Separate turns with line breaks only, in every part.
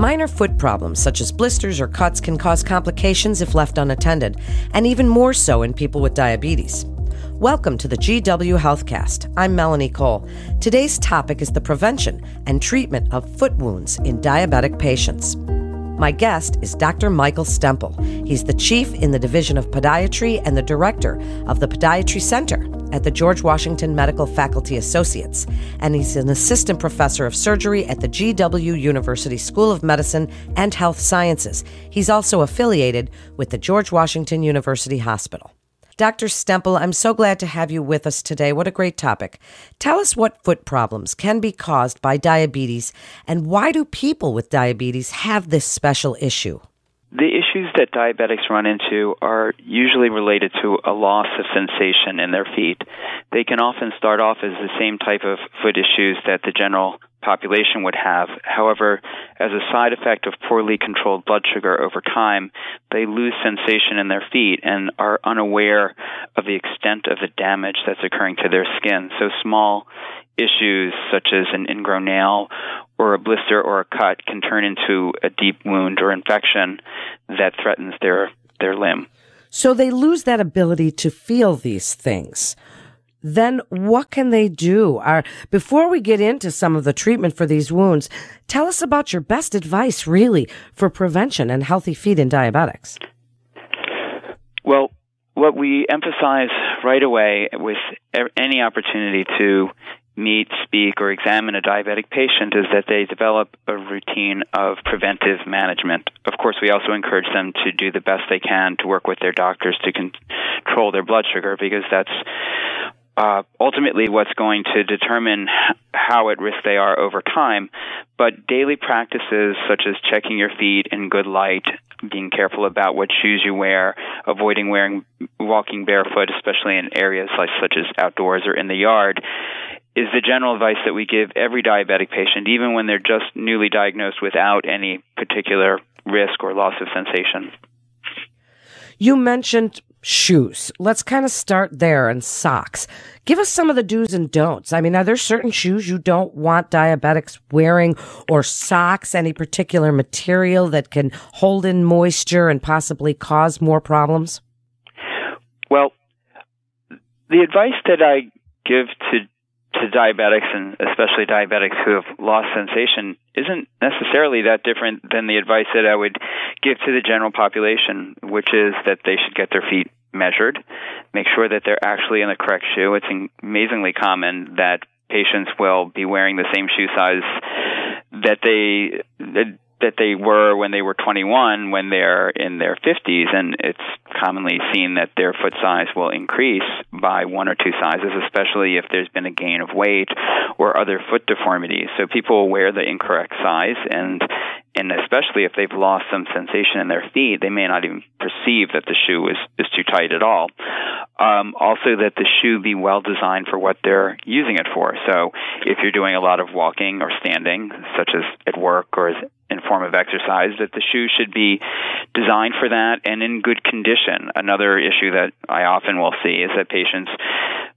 Minor foot problems such as blisters or cuts can cause complications if left unattended, and even more so in people with diabetes. Welcome to the GW Healthcast. I'm Melanie Cole. Today's topic is the prevention and treatment of foot wounds in diabetic patients. My guest is Dr. Michael Stempel. He's the chief in the Division of Podiatry and the director of the Podiatry Center at the George Washington Medical Faculty Associates, and he's an assistant professor of surgery at the GW University School of Medicine and Health Sciences. He's also affiliated with the George Washington University Hospital. Dr. Stempel, I'm so glad to have you with us today. What a great topic. Tell us what foot problems can be caused by diabetes and why do people with diabetes have this special issue?
The issues that diabetics run into are usually related to a loss of sensation in their feet. They can often start off as the same type of foot issues that the general population would have. However, as a side effect of poorly controlled blood sugar over time, they lose sensation in their feet and are unaware of the extent of the damage that's occurring to their skin. So small issues such as an ingrown nail or a blister or a cut can turn into a deep wound or infection that threatens their their limb.
So they lose that ability to feel these things then what can they do? Are, before we get into some of the treatment for these wounds, tell us about your best advice, really, for prevention and healthy feet in diabetics.
Well, what we emphasize right away with any opportunity to meet, speak, or examine a diabetic patient is that they develop a routine of preventive management. Of course, we also encourage them to do the best they can to work with their doctors to control their blood sugar because that's uh, ultimately what's going to determine how at risk they are over time. But daily practices such as checking your feet in good light, being careful about what shoes you wear, avoiding wearing walking barefoot, especially in areas like such as outdoors or in the yard, is the general advice that we give every diabetic patient, even when they're just newly diagnosed without any particular risk or loss of sensation.
You mentioned shoes. Let's kind of start there and socks. Give us some of the do's and don'ts. I mean, are there certain shoes you don't want diabetics wearing or socks, any particular material that can hold in moisture and possibly cause more problems?
Well, the advice that I give to to diabetics and especially diabetics who have lost sensation isn't necessarily that different than the advice that I would give to the general population, which is that they should get their feet measured, make sure that they're actually in the correct shoe. It's amazingly common that patients will be wearing the same shoe size that they that they were when they were 21 when they're in their 50s and it's commonly seen that their foot size will increase by one or two sizes especially if there's been a gain of weight or other foot deformities so people wear the incorrect size and and especially if they've lost some sensation in their feet, they may not even perceive that the shoe is, is too tight at all. Um, also, that the shoe be well designed for what they're using it for. So, if you're doing a lot of walking or standing, such as at work or as form of exercise, that the shoe should be designed for that and in good condition. Another issue that I often will see is that patients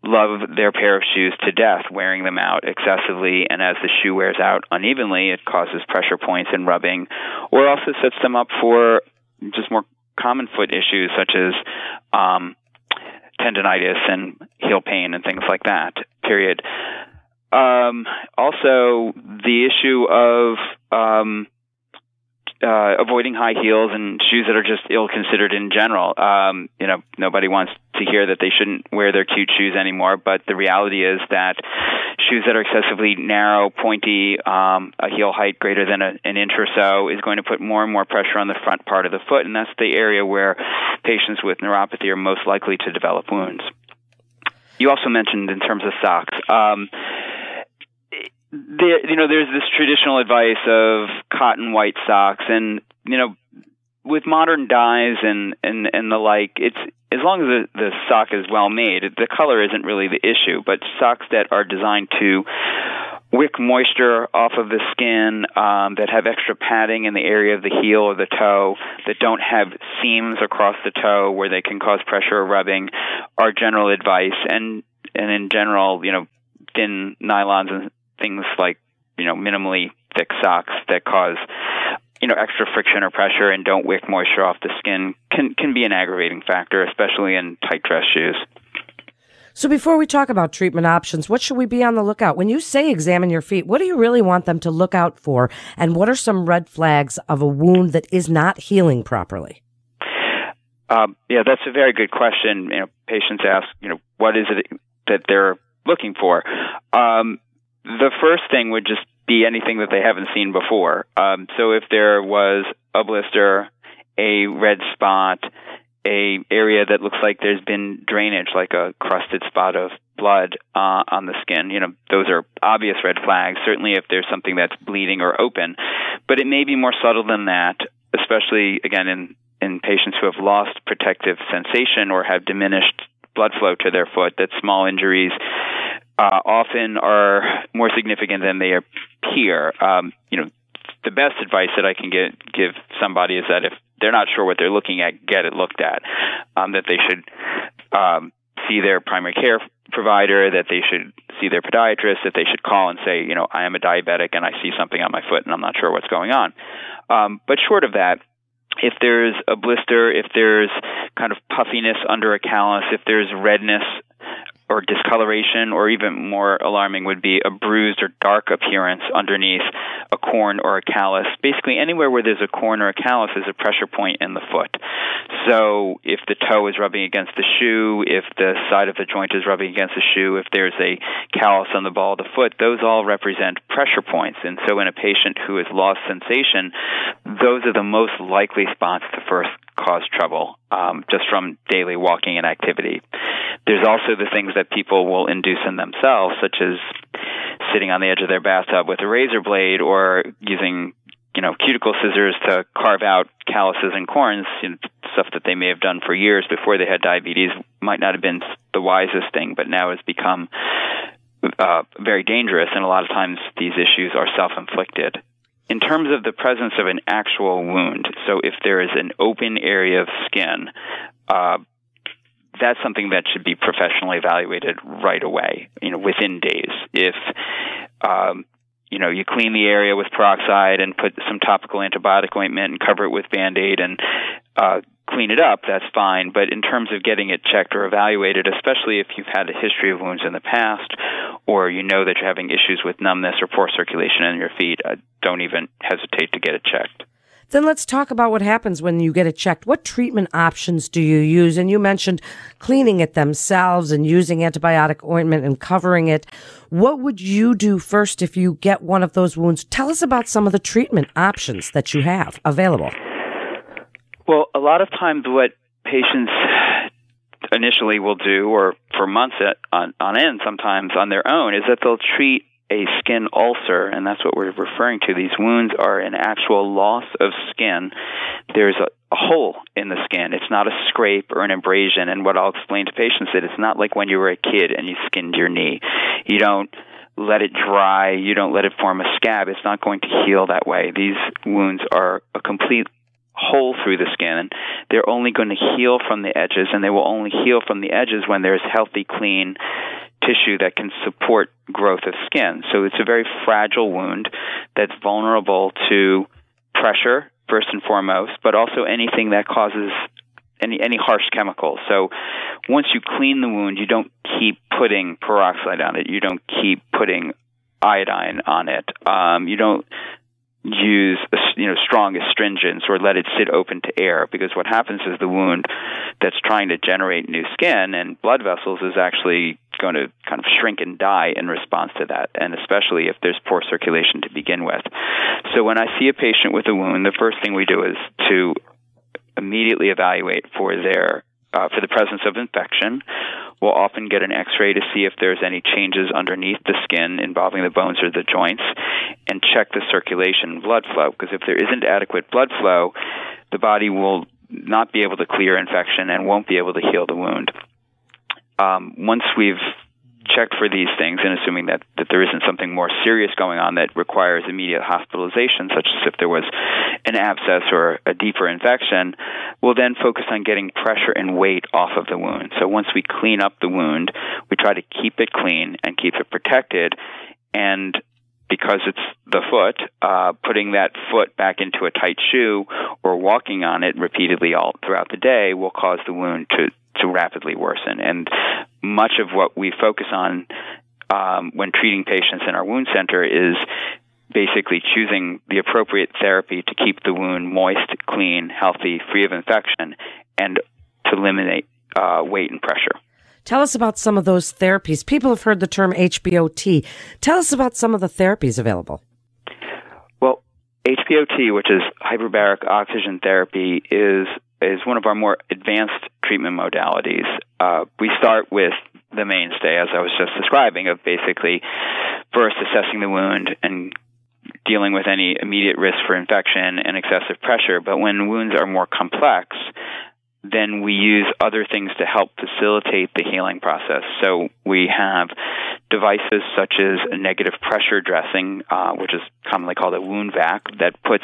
love their pair of shoes to death, wearing them out excessively, and as the shoe wears out unevenly, it causes pressure points and rubbing, or also sets them up for just more common foot issues such as um, tendonitis and heel pain and things like that. Period. Um, also, the issue of um, uh, avoiding high heels and shoes that are just ill considered in general. Um, you know, nobody wants to hear that they shouldn't wear their cute shoes anymore, but the reality is that shoes that are excessively narrow, pointy, um, a heel height greater than a, an inch or so is going to put more and more pressure on the front part of the foot, and that's the area where patients with neuropathy are most likely to develop wounds. You also mentioned in terms of socks. Um, there, you know, there's this traditional advice of cotton white socks, and you know, with modern dyes and and and the like, it's as long as the, the sock is well made, the color isn't really the issue. But socks that are designed to wick moisture off of the skin, um, that have extra padding in the area of the heel or the toe, that don't have seams across the toe where they can cause pressure or rubbing, are general advice. And and in general, you know, thin nylons and things like you know minimally thick socks that cause you know, extra friction or pressure and don't wick moisture off the skin can can be an aggravating factor, especially in tight dress shoes.
So before we talk about treatment options, what should we be on the lookout? When you say examine your feet, what do you really want them to look out for? And what are some red flags of a wound that is not healing properly?
Um, yeah, that's a very good question. You know, patients ask, you know, what is it that they're looking for? Um, the first thing would just be anything that they haven't seen before. Um, so if there was a blister, a red spot, a area that looks like there's been drainage, like a crusted spot of blood uh, on the skin, you know, those are obvious red flags. Certainly, if there's something that's bleeding or open, but it may be more subtle than that. Especially again in in patients who have lost protective sensation or have diminished blood flow to their foot, that small injuries uh, often are more significant than they appear. Um, you know, the best advice that I can get, give somebody is that if they're not sure what they're looking at, get it looked at. Um, that they should um, see their primary care provider, that they should see their podiatrist, that they should call and say, you know, I am a diabetic and I see something on my foot and I'm not sure what's going on. Um, but short of that, if there's a blister, if there's kind of puffiness under a callus, if there's redness or discoloration, or even more alarming would be a bruised or dark appearance underneath a corn or a callus. Basically, anywhere where there's a corn or a callus is a pressure point in the foot. So, if the toe is rubbing against the shoe, if the side of the joint is rubbing against the shoe, if there's a callus on the ball of the foot, those all represent pressure points. And so, in a patient who has lost sensation, those are the most likely spots to first cause trouble um, just from daily walking and activity. There's also the things that people will induce in themselves, such as sitting on the edge of their bathtub with a razor blade or using you know cuticle scissors to carve out calluses and corns, you know, stuff that they may have done for years before they had diabetes. Might not have been the wisest thing, but now has become uh, very dangerous, and a lot of times these issues are self-inflicted. In terms of the presence of an actual wound, so if there is an open area of skin, uh, that's something that should be professionally evaluated right away, you know, within days. If um, you know, you clean the area with peroxide and put some topical antibiotic ointment and cover it with Band-Aid and uh, clean it up, that's fine. But in terms of getting it checked or evaluated, especially if you've had a history of wounds in the past or you know that you're having issues with numbness or poor circulation in your feet, uh, don't even hesitate to get it checked.
Then let's talk about what happens when you get it checked. What treatment options do you use? And you mentioned cleaning it themselves and using antibiotic ointment and covering it. What would you do first if you get one of those wounds? Tell us about some of the treatment options that you have available.
Well, a lot of times what patients initially will do, or for months on, on end sometimes on their own, is that they'll treat a skin ulcer, and that's what we're referring to. These wounds are an actual loss of skin. There's a, a hole in the skin. It's not a scrape or an abrasion. And what I'll explain to patients is it's not like when you were a kid and you skinned your knee. You don't let it dry. You don't let it form a scab. It's not going to heal that way. These wounds are a complete hole through the skin. They're only going to heal from the edges, and they will only heal from the edges when there's healthy, clean tissue that can support growth of skin. So it's a very fragile wound that's vulnerable to pressure, first and foremost, but also anything that causes any any harsh chemicals. So once you clean the wound, you don't keep putting peroxide on it. You don't keep putting iodine on it. Um, you don't use you know strong astringents or let it sit open to air because what happens is the wound that's trying to generate new skin and blood vessels is actually going to kind of shrink and die in response to that and especially if there's poor circulation to begin with so when i see a patient with a wound the first thing we do is to immediately evaluate for their uh, for the presence of infection. We'll often get an x ray to see if there's any changes underneath the skin involving the bones or the joints and check the circulation blood flow. Because if there isn't adequate blood flow, the body will not be able to clear infection and won't be able to heal the wound. Um, once we've checked for these things and assuming that, that there isn't something more serious going on that requires immediate hospitalization, such as if there was an abscess or a deeper infection, we'll then focus on getting pressure and weight off of the wound. So once we clean up the wound, we try to keep it clean and keep it protected. And because it's the foot, uh, putting that foot back into a tight shoe or walking on it repeatedly all throughout the day will cause the wound to, to rapidly worsen. And much of what we focus on um, when treating patients in our wound center is basically choosing the appropriate therapy to keep the wound moist, clean, healthy, free of infection, and to eliminate uh, weight and pressure.
Tell us about some of those therapies. People have heard the term HBOT. Tell us about some of the therapies available.
Well, HBOT, which is hyperbaric oxygen therapy, is is one of our more advanced treatment modalities. Uh, we start with the mainstay, as I was just describing, of basically first assessing the wound and dealing with any immediate risk for infection and excessive pressure. But when wounds are more complex, then we use other things to help facilitate the healing process. So we have devices such as a negative pressure dressing, uh, which is commonly called a wound vac, that puts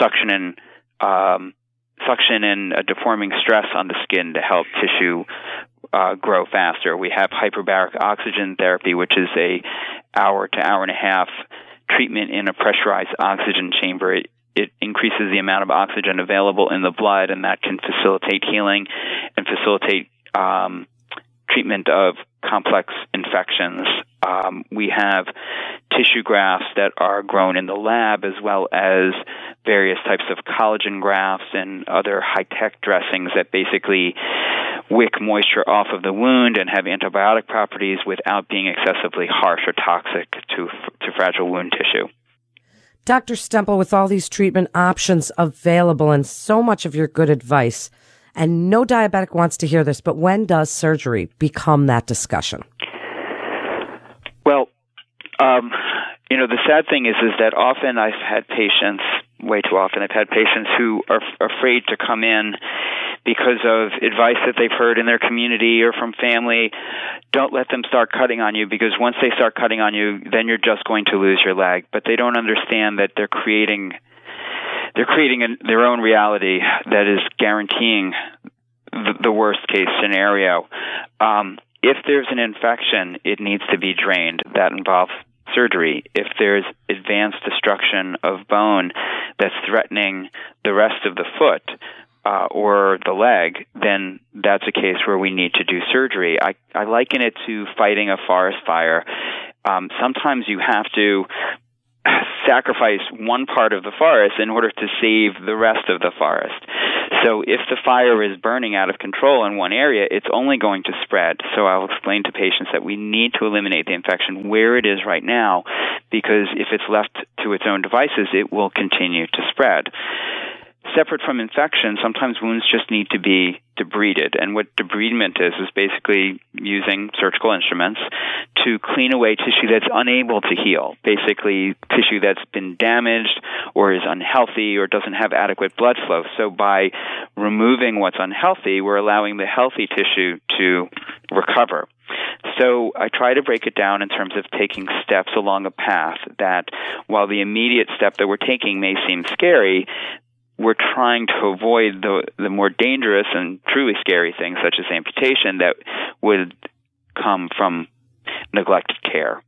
suction and um, suction and a deforming stress on the skin to help tissue uh, grow faster. We have hyperbaric oxygen therapy, which is a hour to hour and a half treatment in a pressurized oxygen chamber. It it increases the amount of oxygen available in the blood, and that can facilitate healing and facilitate um, treatment of complex infections. Um, we have tissue grafts that are grown in the lab, as well as various types of collagen grafts and other high tech dressings that basically wick moisture off of the wound and have antibiotic properties without being excessively harsh or toxic to, to fragile wound tissue.
Dr. Stempel, with all these treatment options available and so much of your good advice, and no diabetic wants to hear this, but when does surgery become that discussion?
Well, um, you know, the sad thing is, is that often I've had patients, way too often, I've had patients who are afraid to come in because of advice that they've heard in their community or from family. Don't let them start cutting on you because once they start cutting on you, then you're just going to lose your leg. But they don't understand that they're creating they're creating their own reality that is guaranteeing the, the worst case scenario. Um, if there's an infection, it needs to be drained. That involves surgery. If there's advanced destruction of bone that's threatening the rest of the foot, uh, or the leg, then that's a case where we need to do surgery. I, I liken it to fighting a forest fire. Um, sometimes you have to sacrifice one part of the forest in order to save the rest of the forest. So if the fire is burning out of control in one area, it's only going to spread. So I'll explain to patients that we need to eliminate the infection where it is right now because if it's left to its own devices, it will continue to spread separate from infection, sometimes wounds just need to be debrided. And what debridement is, is basically using surgical instruments to clean away tissue that's unable to heal. Basically, tissue that's been damaged or is unhealthy or doesn't have adequate blood flow. So by removing what's unhealthy, we're allowing the healthy tissue to recover. So I try to break it down in terms of taking steps along a path that while the immediate step that we're taking may seem scary, we're trying to avoid the the more dangerous and truly scary things such as amputation that would come from neglected care.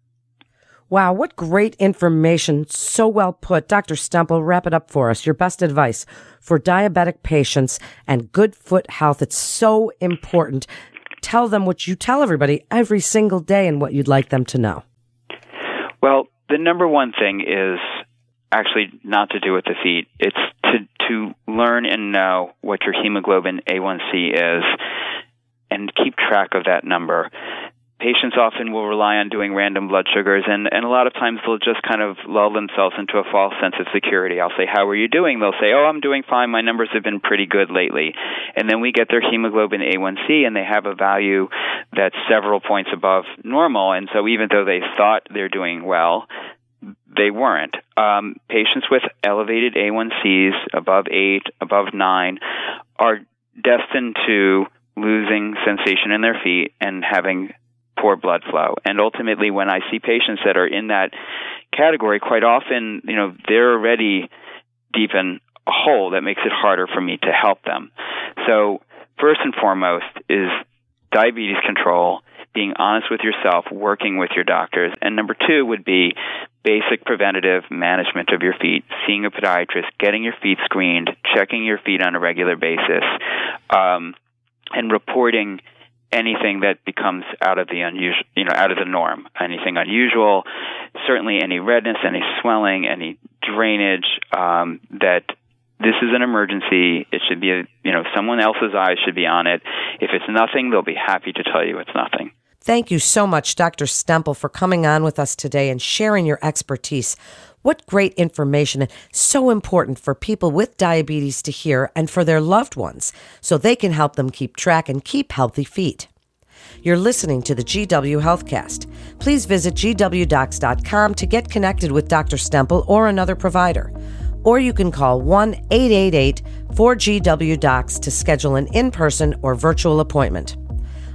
Wow, what great information. So well put. Dr. Stempel, wrap it up for us. Your best advice for diabetic patients and good foot health. It's so important. Tell them what you tell everybody every single day and what you'd like them to know.
Well, the number one thing is actually not to do with the feet. It's to to learn and know what your hemoglobin A1C is and keep track of that number. Patients often will rely on doing random blood sugars, and, and a lot of times they'll just kind of lull themselves into a false sense of security. I'll say, How are you doing? They'll say, Oh, I'm doing fine. My numbers have been pretty good lately. And then we get their hemoglobin A1C, and they have a value that's several points above normal. And so even though they thought they're doing well, they weren't. Um, patients with elevated A1Cs above 8, above 9 are destined to losing sensation in their feet and having poor blood flow. And ultimately, when I see patients that are in that category, quite often, you know, they're already deep in a hole that makes it harder for me to help them. So, first and foremost is diabetes control being honest with yourself, working with your doctors. And number two would be basic preventative management of your feet, seeing a podiatrist, getting your feet screened, checking your feet on a regular basis, um, and reporting anything that becomes out of the unusual, you know, out of the norm, anything unusual, certainly any redness, any swelling, any drainage um, that this is an emergency. It should be, a, you know, someone else's eyes should be on it. If it's nothing, they'll be happy to tell you it's nothing.
Thank you so much, Dr. Stempel, for coming on with us today and sharing your expertise. What great information and so important for people with diabetes to hear and for their loved ones so they can help them keep track and keep healthy feet. You're listening to the GW Healthcast. Please visit gwdocs.com to get connected with Dr. Stempel or another provider or you can call 1 888 4GW Docs to schedule an in person or virtual appointment.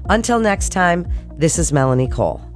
Until next time, this is Melanie Cole.